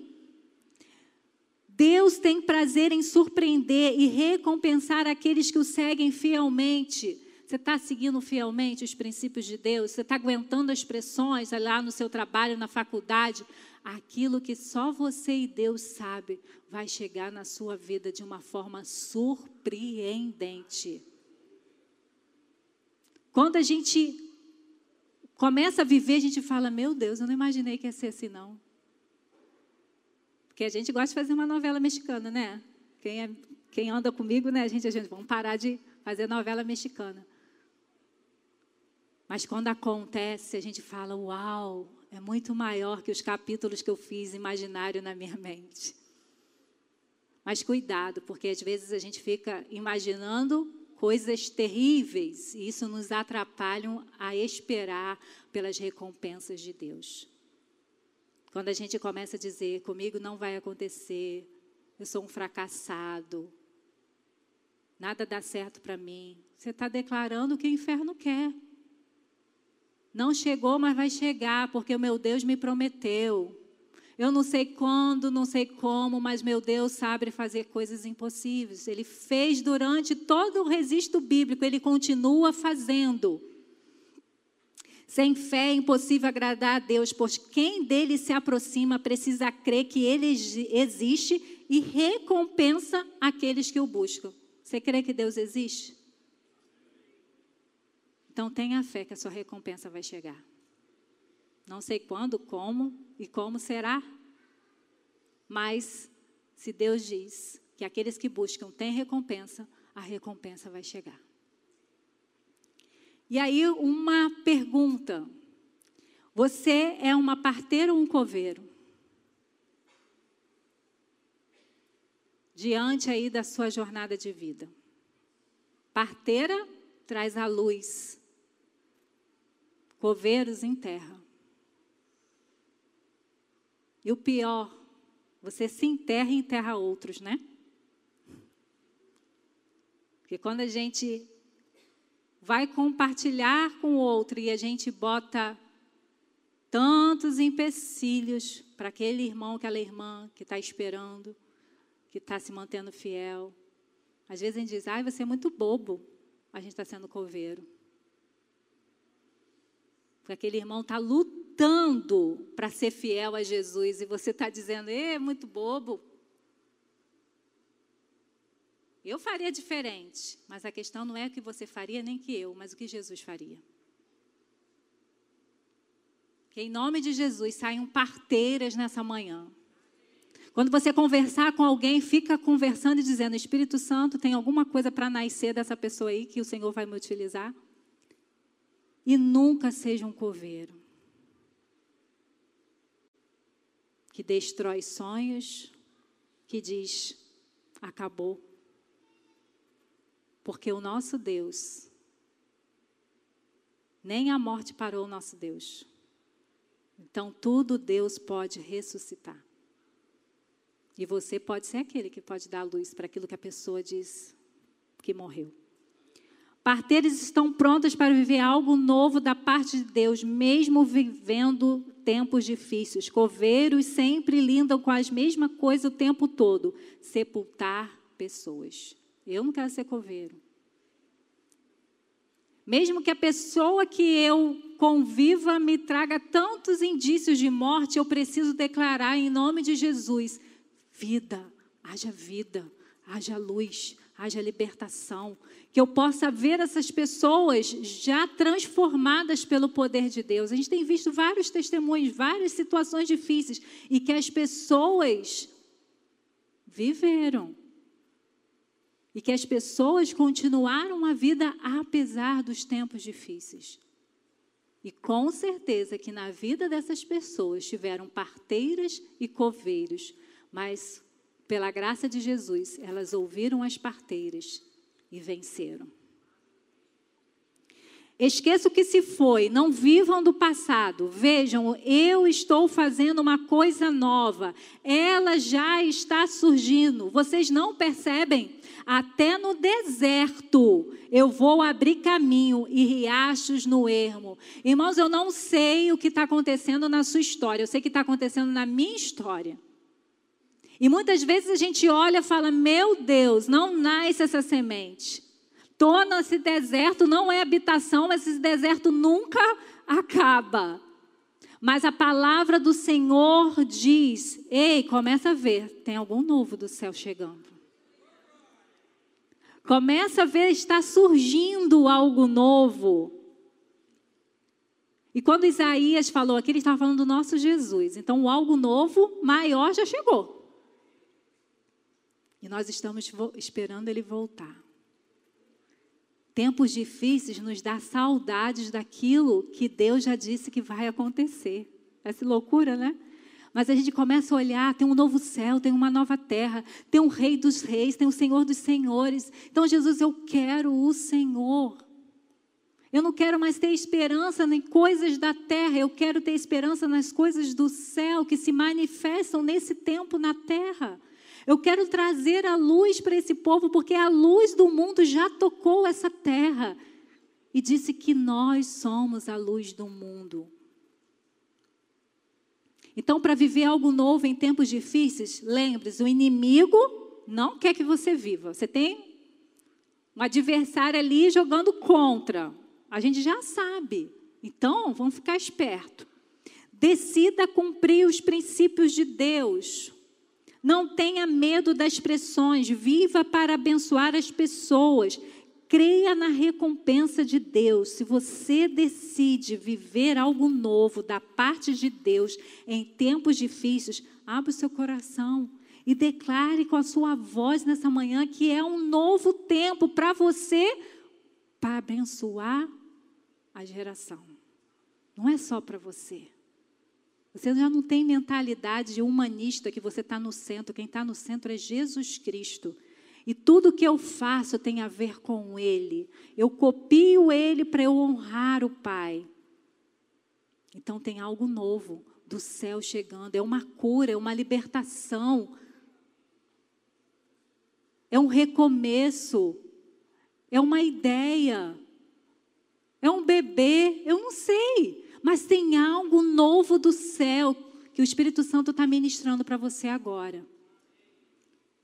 Deus tem prazer em surpreender e recompensar aqueles que o seguem fielmente. Você está seguindo fielmente os princípios de Deus? Você está aguentando as pressões lá no seu trabalho, na faculdade? Aquilo que só você e Deus sabe vai chegar na sua vida de uma forma surpreendente. Quando a gente começa a viver, a gente fala: Meu Deus, eu não imaginei que ia ser assim, não. Porque a gente gosta de fazer uma novela mexicana, né? Quem, é, quem anda comigo, né? A gente, a gente, vamos parar de fazer novela mexicana. Mas quando acontece, a gente fala: Uau, é muito maior que os capítulos que eu fiz imaginário na minha mente. Mas cuidado, porque às vezes a gente fica imaginando coisas terríveis e isso nos atrapalha a esperar pelas recompensas de Deus. Quando a gente começa a dizer, comigo não vai acontecer, eu sou um fracassado, nada dá certo para mim, você está declarando o que o inferno quer. Não chegou, mas vai chegar, porque o meu Deus me prometeu. Eu não sei quando, não sei como, mas meu Deus sabe fazer coisas impossíveis. Ele fez durante todo o registro bíblico, ele continua fazendo. Sem fé é impossível agradar a Deus, pois quem dele se aproxima precisa crer que ele existe e recompensa aqueles que o buscam. Você crê que Deus existe? Então tenha fé que a sua recompensa vai chegar. Não sei quando, como e como será, Mas se Deus diz que aqueles que buscam têm recompensa, a recompensa vai chegar. E aí, uma pergunta: você é uma parteira ou um coveiro? Diante aí da sua jornada de vida. Parteira traz a luz, coveiros em terra. E o pior, você se enterra e enterra outros, né? Porque quando a gente vai compartilhar com o outro e a gente bota tantos empecilhos para aquele irmão, aquela irmã que está esperando, que está se mantendo fiel. Às vezes a gente diz, ai, você é muito bobo. A gente está sendo coveiro. Porque aquele irmão está lutando para ser fiel a Jesus e você está dizendo, é muito bobo. Eu faria diferente, mas a questão não é o que você faria nem que eu, mas o que Jesus faria. Que em nome de Jesus saiam parteiras nessa manhã. Quando você conversar com alguém, fica conversando e dizendo: Espírito Santo, tem alguma coisa para nascer dessa pessoa aí que o Senhor vai me utilizar? E nunca seja um coveiro que destrói sonhos, que diz: acabou. Porque o nosso Deus, nem a morte parou o nosso Deus. Então, tudo Deus pode ressuscitar. E você pode ser aquele que pode dar luz para aquilo que a pessoa diz que morreu. Parteiras estão prontas para viver algo novo da parte de Deus, mesmo vivendo tempos difíceis. Coveiros sempre lidam com as mesmas coisas o tempo todo: sepultar pessoas. Eu não quero ser coveiro. Mesmo que a pessoa que eu conviva me traga tantos indícios de morte, eu preciso declarar em nome de Jesus: vida, haja vida, haja luz, haja libertação. Que eu possa ver essas pessoas já transformadas pelo poder de Deus. A gente tem visto vários testemunhos, várias situações difíceis, e que as pessoas viveram e que as pessoas continuaram a vida apesar dos tempos difíceis. E com certeza que na vida dessas pessoas tiveram parteiras e coveiros, mas pela graça de Jesus, elas ouviram as parteiras e venceram. Esqueça o que se foi, não vivam do passado. Vejam, eu estou fazendo uma coisa nova. Ela já está surgindo. Vocês não percebem? Até no deserto eu vou abrir caminho e riachos no ermo. Irmãos, eu não sei o que está acontecendo na sua história, eu sei o que está acontecendo na minha história. E muitas vezes a gente olha e fala: Meu Deus, não nasce essa semente. Estou nesse deserto, não é habitação, mas esse deserto nunca acaba. Mas a palavra do Senhor diz: Ei, começa a ver, tem algum novo do céu chegando. Começa a ver, está surgindo algo novo. E quando Isaías falou aqui, ele estava falando do nosso Jesus. Então, o algo novo, maior, já chegou. E nós estamos esperando ele voltar. Tempos difíceis nos dá saudades daquilo que Deus já disse que vai acontecer. Essa loucura, né? Mas a gente começa a olhar, tem um novo céu, tem uma nova terra, tem um rei dos reis, tem o um Senhor dos senhores. Então, Jesus, eu quero o Senhor. Eu não quero mais ter esperança em coisas da terra, eu quero ter esperança nas coisas do céu que se manifestam nesse tempo na terra. Eu quero trazer a luz para esse povo, porque a luz do mundo já tocou essa terra e disse que nós somos a luz do mundo. Então, para viver algo novo em tempos difíceis, lembre-se: o inimigo não quer que você viva. Você tem um adversário ali jogando contra. A gente já sabe. Então, vamos ficar esperto. Decida cumprir os princípios de Deus. Não tenha medo das pressões. Viva para abençoar as pessoas. Creia na recompensa de Deus. Se você decide viver algo novo da parte de Deus em tempos difíceis, abra o seu coração e declare com a sua voz nessa manhã que é um novo tempo para você para abençoar a geração. Não é só para você. Você já não tem mentalidade humanista que você está no centro. Quem está no centro é Jesus Cristo. E tudo que eu faço tem a ver com Ele. Eu copio Ele para eu honrar o Pai. Então tem algo novo do céu chegando. É uma cura, é uma libertação. É um recomeço. É uma ideia. É um bebê. Eu não sei. Mas tem algo novo do céu que o Espírito Santo está ministrando para você agora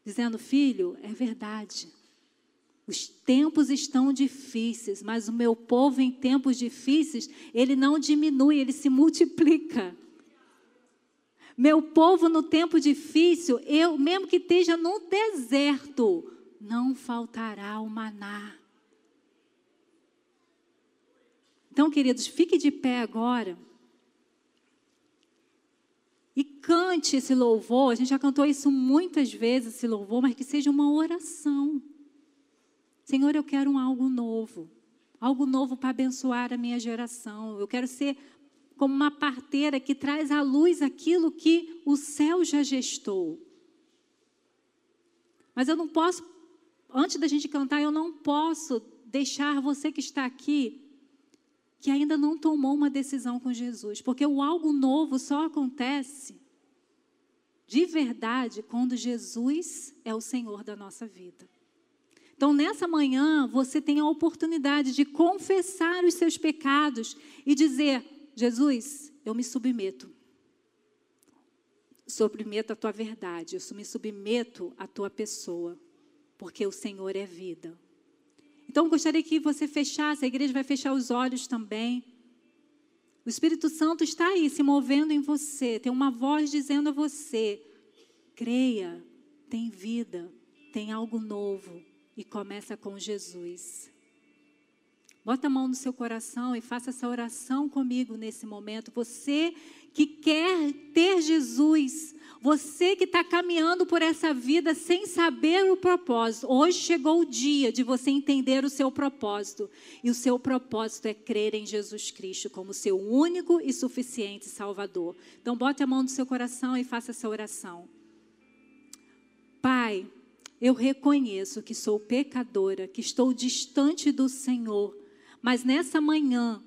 dizendo: Filho, é verdade. Os tempos estão difíceis, mas o meu povo em tempos difíceis, ele não diminui, ele se multiplica. Meu povo no tempo difícil, eu mesmo que esteja no deserto, não faltará o maná. Então, queridos, fique de pé agora e cante esse louvor. A gente já cantou isso muitas vezes, esse louvor, mas que seja uma oração. Senhor, eu quero um algo novo. Algo novo para abençoar a minha geração. Eu quero ser como uma parteira que traz à luz aquilo que o céu já gestou. Mas eu não posso, antes da gente cantar, eu não posso deixar você que está aqui que ainda não tomou uma decisão com Jesus, porque o algo novo só acontece de verdade quando Jesus é o Senhor da nossa vida. Então, nessa manhã, você tem a oportunidade de confessar os seus pecados e dizer: Jesus, eu me submeto. Submeto a tua verdade, eu me submeto à tua pessoa, porque o Senhor é vida. Então, gostaria que você fechasse, a igreja vai fechar os olhos também. O Espírito Santo está aí se movendo em você, tem uma voz dizendo a você: creia, tem vida, tem algo novo e começa com Jesus. Bota a mão no seu coração e faça essa oração comigo nesse momento. Você que quer ter Jesus, você que está caminhando por essa vida sem saber o propósito, hoje chegou o dia de você entender o seu propósito. E o seu propósito é crer em Jesus Cristo como seu único e suficiente Salvador. Então, bote a mão no seu coração e faça essa oração. Pai, eu reconheço que sou pecadora, que estou distante do Senhor, mas nessa manhã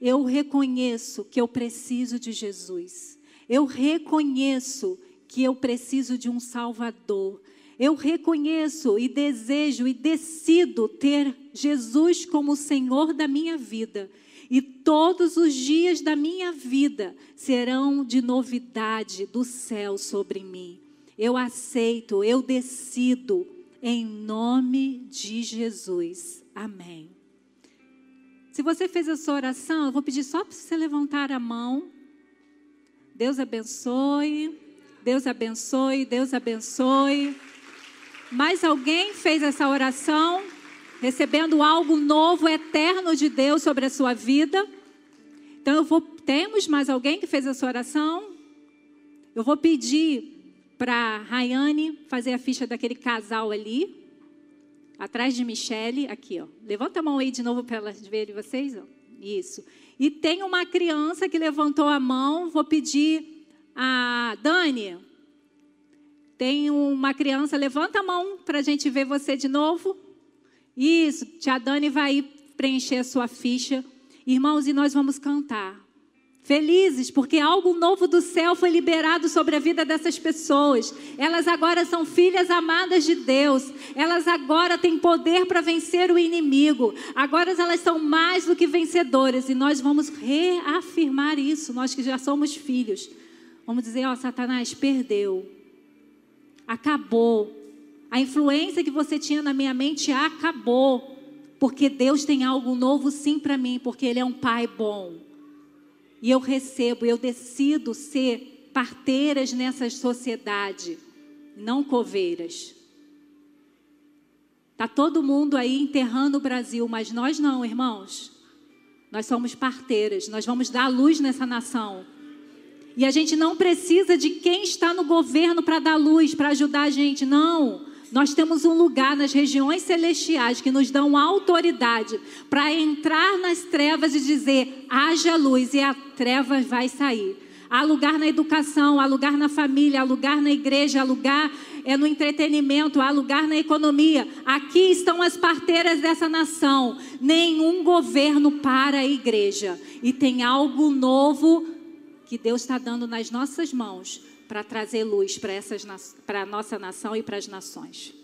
eu reconheço que eu preciso de Jesus. Eu reconheço que eu preciso de um Salvador. Eu reconheço e desejo e decido ter Jesus como Senhor da minha vida. E todos os dias da minha vida serão de novidade do céu sobre mim. Eu aceito, eu decido, em nome de Jesus. Amém. Se você fez essa oração, eu vou pedir só para você levantar a mão. Deus abençoe. Deus abençoe. Deus abençoe. Mais alguém fez essa oração? Recebendo algo novo, eterno de Deus sobre a sua vida? Então eu vou. Temos mais alguém que fez essa oração? Eu vou pedir para a Rayane fazer a ficha daquele casal ali. Atrás de Michele, aqui, ó. Levanta a mão aí de novo para elas verem vocês, ó. Isso. E tem uma criança que levantou a mão, vou pedir a Dani. Tem uma criança, levanta a mão para a gente ver você de novo. Isso, tia Dani vai preencher a sua ficha. Irmãos, e nós vamos cantar. Felizes, porque algo novo do céu foi liberado sobre a vida dessas pessoas. Elas agora são filhas amadas de Deus. Elas agora têm poder para vencer o inimigo. Agora elas são mais do que vencedoras. E nós vamos reafirmar isso, nós que já somos filhos. Vamos dizer: Ó, Satanás perdeu. Acabou. A influência que você tinha na minha mente acabou. Porque Deus tem algo novo sim para mim, porque Ele é um Pai bom e eu recebo, eu decido ser parteiras nessa sociedade, não coveiras. Está todo mundo aí enterrando o Brasil, mas nós não, irmãos. Nós somos parteiras, nós vamos dar luz nessa nação. E a gente não precisa de quem está no governo para dar luz, para ajudar a gente, não. Nós temos um lugar nas regiões celestiais que nos dão autoridade para entrar nas trevas e dizer: haja luz, e a treva vai sair. Há lugar na educação, há lugar na família, há lugar na igreja, há lugar é no entretenimento, há lugar na economia. Aqui estão as parteiras dessa nação. Nenhum governo para a igreja. E tem algo novo que Deus está dando nas nossas mãos para trazer luz para a nossa nação e para as nações.